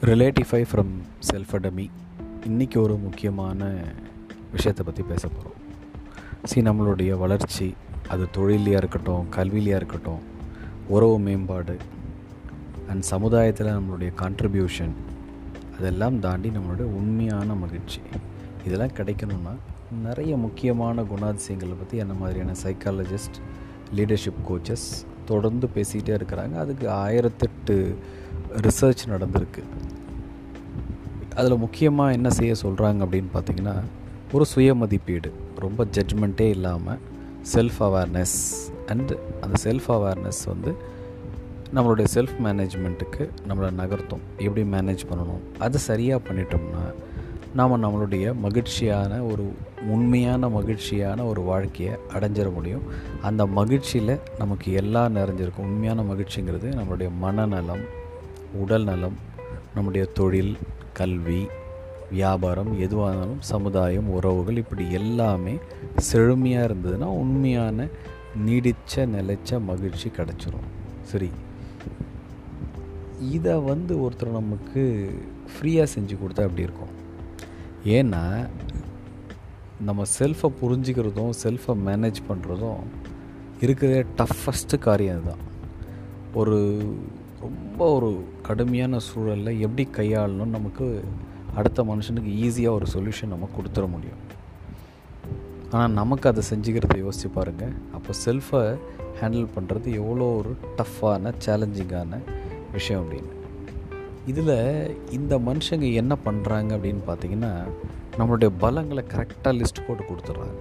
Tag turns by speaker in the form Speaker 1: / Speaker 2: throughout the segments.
Speaker 1: ரிலேட்டிஃபை from self அடமி இன்றைக்கி ஒரு முக்கியமான விஷயத்தை பற்றி பேச போகிறோம் சி நம்மளுடைய வளர்ச்சி அது தொழிலையாக இருக்கட்டும் கல்வியிலையாக இருக்கட்டும் உறவு மேம்பாடு அண்ட் சமுதாயத்தில் நம்மளுடைய கான்ட்ரிபியூஷன் அதெல்லாம் தாண்டி நம்மளுடைய உண்மையான மகிழ்ச்சி. இதெல்லாம் கிடைக்கணும்னா நிறைய முக்கியமான குணாதிசயங்களை பற்றி என்ன மாதிரியான சைக்காலஜிஸ்ட் லீடர்ஷிப் கோச்சஸ் தொடர்ந்து பேசிக்கிட்டே இருக்கிறாங்க. அதுக்கு ஆயிரத்தெட்டு ரிசர்ச் நடந்திருக்கு. அதில் முக்கியமாக என்ன செய்ய சொல்கிறாங்க அப்படின்னு பார்த்தீங்கன்னா ஒரு சுய மதிப்பீடு ரொம்ப ஜட்ஜ்மெண்ட்டே இல்லாமல் செல்ஃப் அவேர்னஸ் அண்டு அந்த செல்ஃப் அவேர்னஸ் வந்து நம்மளுடைய செல்ஃப் மேனேஜ்மெண்ட்டுக்கு நம்மளை நகர்த்தும். எப்படி மேனேஜ் பண்ணணும்? அதை சரியாக பண்ணிட்டோம்னா நாம் நம்மளுடைய மகிழ்ச்சியான ஒரு உண்மையான மகிழ்ச்சியான ஒரு வாழ்க்கையை அடைஞ்சிட முடியும். அந்த மகிழ்ச்சியில் நமக்கு எல்லாம் நிறைஞ்சிருக்கும். உண்மையான மகிழ்ச்சிங்கிறது நம்மளுடைய மனநலம் உடல் நலம் நம்முடைய தொழில் கல்வி வியாபாரம் எதுவாக இருந்தாலும் சமுதாயம் உறவுகள் இப்படி எல்லாமே செழுமையாக இருந்ததுன்னா உண்மையான நீடித்த நிலைச்ச மகிழ்ச்சி கிடச்சிரும். சரி. இதை வந்து ஒருத்தர் நமக்கு ஃப்ரீயாக செஞ்சு கொடுத்தா எப்படி இருக்கும்? ஏன்னா நம்ம செல்ஃபை புரிஞ்சுக்கிறதும் செல்ஃபை மேனேஜ் பண்ணுறதும் இருக்கிறதே டஃபஸ்ட்டு காரியம் இதுதான். ஒரு ரொம்ப ஒரு கடுமையான சூழலில் எப்படி கையாளணும்னு நமக்கு அடுத்த மனுஷனுக்கு ஈஸியாக ஒரு சொல்யூஷன் நம்ம கொடுத்துட முடியும். ஆனால் நமக்கு அதை செஞ்சுக்கிறத யோசிச்சு பாருங்கள் அப்போ செல்ஃபை ஹேண்டில் பண்ணுறது எவ்வளோ ஒரு டஃப்பான சேலஞ்சிங்கான விஷயம் அப்படின்னு. இதில் இந்த மனுஷங்க என்ன பண்ணுறாங்க அப்படின்னு பார்த்தீங்கன்னா நம்மளுடைய பலங்களை கரெக்டாக லிஸ்ட் போட்டு கொடுத்துட்றாங்க.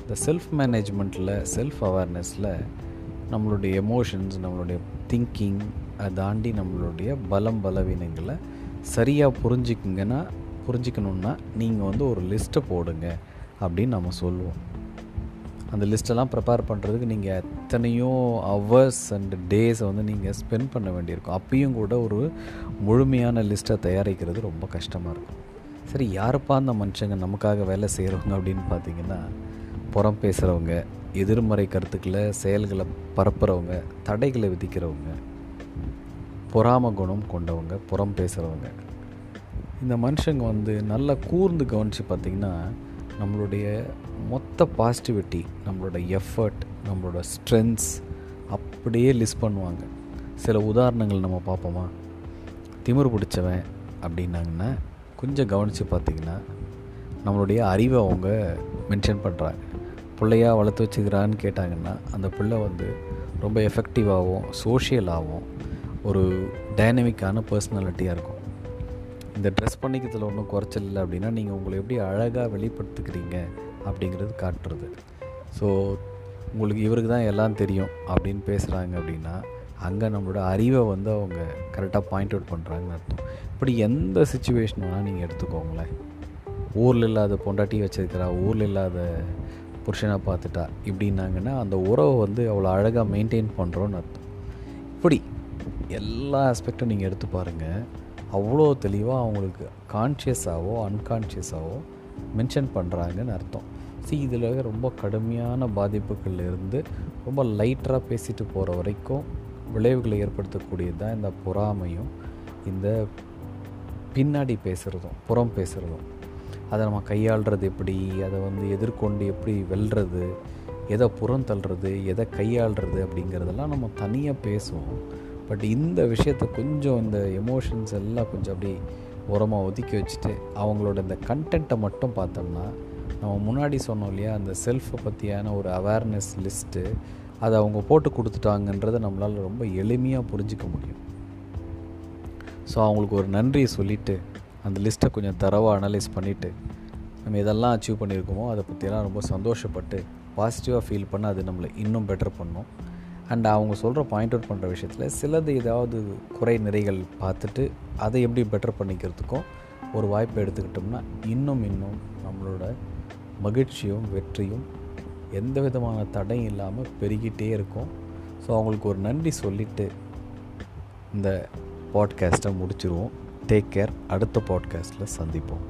Speaker 1: இந்த செல்ஃப் மேனேஜ்மெண்ட்டில் செல்ஃப் அவேர்னஸில் நம்மளுடைய எமோஷன்ஸ் நம்மளுடைய திங்கிங் அதை தாண்டி நம்மளுடைய பலம் பலவீனங்களை சரியாக புரிஞ்சிக்குங்கன்னா புரிஞ்சிக்கணுன்னா நீங்கள் வந்து ஒரு லிஸ்ட்டை போடுங்க அப்படின்னு நம்ம சொல்லுவோம். அந்த லிஸ்ட்டெல்லாம் ப்ரிப்பேர் பண்ணுறதுக்கு நீங்கள் எத்தனையோ ஹவர்ஸ் அண்ட் டேஸை வந்து நீங்கள் ஸ்பெண்ட் பண்ண வேண்டியிருக்கும். அப்பயும் கூட ஒரு முழுமையான லிஸ்ட்டை தயாரிக்கிறது ரொம்ப கஷ்டமாக இருக்கும். சரி யாருப்பா அந்த மனுஷங்க நமக்காக வேலை செய்கிறவங்க அப்படின்னு பார்த்தீங்கன்னா புறம் பேசுகிறவங்க எதிர்மறை கருத்துக்களை செயல்களை பரப்புகிறவங்க தடைகளை விதிக்கிறவங்க பொறாம குணம் கொண்டவங்க புறம் பேசுகிறவங்க இந்த மனுஷங்க வந்து நல்லா கூர்ந்து கவனித்து பார்த்திங்கன்னா நம்மளுடைய மொத்த பாசிட்டிவிட்டி நம்மளோட எஃபர்ட் நம்மளோட ஸ்ட்ரென்த்ஸ் அப்படியே லிஸ்ட் பண்ணுவாங்க. சில உதாரணங்கள் நம்ம பார்ப்போமா? திமிர் பிடிச்சவன் அப்படின்னாங்கன்னா கொஞ்சம் கவனித்து பார்த்திங்கன்னா நம்மளுடைய அறிவை அவங்க மென்ஷன் பண்ணுறாங்க பிள்ளையாக வளர்த்து வச்சுக்கிறான்னு கேட்டாங்கன்னா அந்த பிள்ளை வந்து ரொம்ப எஃபெக்டிவாகவும் சோஷியலாகவும் ஒரு டைனமிக்கான பர்சனாலிட்டியாக இருக்கும். இந்த ட்ரெஸ் பண்ணிக்கிறதுல ஒன்றும் குறைச்சல் இல்லை அப்படின்னா நீங்கள் உங்களை எப்படி அழகாக வெளிப்படுத்துக்கிறீங்க அப்படிங்கிறது காட்டுறது. ஸோ உங்களுக்கு இவருக்கு தான் எல்லாம் தெரியும் அப்படின்னு பேசுகிறாங்க அப்படின்னா அங்கே நம்மளோட அறிவை வந்து அவங்க கரெக்டாக பாயிண்ட் அவுட் பண்ணுறாங்கன்னு அர்த்தம். இப்படி எந்த சுச்சுவேஷன் வேணால் நீங்கள் எடுத்துக்கோங்களேன். ஊரில் இல்லாத பொண்டாட்டி வச்சுருக்கிறா ஊரில் இல்லாத புருஷனை பார்த்துட்டா இப்படின்னாங்கன்னா அந்த உறவை வந்து அவ்வளோ அழகாக மெயின்டைன் பண்ணுறோன்னு அர்த்தம். இப்படி எல்லா ஆஸ்பெக்டும் நீங்கள் எடுத்து பாருங்கள் அவ்வளோ தெளிவாக அவங்களுக்கு கான்ஷியஸாகவோ அன்கான்ஷியஸாகவோ மென்ஷன் பண்ணுறாங்கன்னு அர்த்தம். சி இதில் ரொம்ப கடுமையான பாதிப்புகள்லேருந்து ரொம்ப லைட்டராக பேசிட்டு போகிற வரைக்கும் விளைவுகளை ஏற்படுத்தக்கூடியது தான் இந்த பொறாமையும் இந்த பின்னாடி பேசுகிறதும் புறம் பேசுகிறதும் அதை நம்ம கையாளுறது எப்படி? அதை வந்து எதிர்கொண்டு எப்படி வெல்றது? எதை புறம் தள்ளுறது? எதை கையாளுறது அப்படிங்கிறதெல்லாம் நம்ம தனியாக பேசுவோம். பட் இந்த விஷயத்த கொஞ்சம் இந்த எமோஷன்ஸ் எல்லாம் கொஞ்சம் அப்படி உரமாக ஒதுக்கி வச்சுட்டு அவங்களோட இந்த கண்டென்ட்டை மட்டும் பார்த்தோம்னா நம்ம முன்னாடி சொன்னோம் இல்லையா அந்த செல்ஃபை பற்றியான ஒரு அவேர்னஸ் லிஸ்ட்டு அதை அவங்க போட்டு கொடுத்துட்டாங்கன்றதை நம்மளால் ரொம்ப எளிமையாக புரிஞ்சிக்க முடியும். ஸோ அவங்களுக்கு ஒரு நன்றியை சொல்லிவிட்டு அந்த லிஸ்ட்டை கொஞ்சம் தரவாக அனலைஸ் பண்ணிவிட்டு நம்ம இதெல்லாம் அச்சீவ் பண்ணியிருக்கோமோ அதை பற்றியெல்லாம் ரொம்ப சந்தோஷப்பட்டு பாசிட்டிவாக ஃபீல் பண்ண அது நம்மளை இன்னும் பெட்டர் பண்ணும். அண்ட் அவங்க சொல்கிற பாயிண்ட் அவுட் பண்ணுற விஷயத்தில் சிலது ஏதாவது குறை நிறைகள் பார்த்துட்டு அதை எப்படி பெட்டர் பண்ணிக்கிறதுக்கும் ஒரு வாய்ப்பை எடுத்துக்கிட்டோம்னா இன்னும் இன்னும் நம்மளோட மகிழ்ச்சியும் வெற்றியும் எந்த விதமான தடையும் இல்லாமல் பெருகிட்டே இருக்கும். ஸோ அவங்களுக்கு ஒரு நன்றி சொல்லிவிட்டு இந்த பாட்காஸ்ட்டை முடிச்சிருவோம். டேக் கேர் அடுத்த பாட்காஸ்ட்டில் சந்திப்போம்.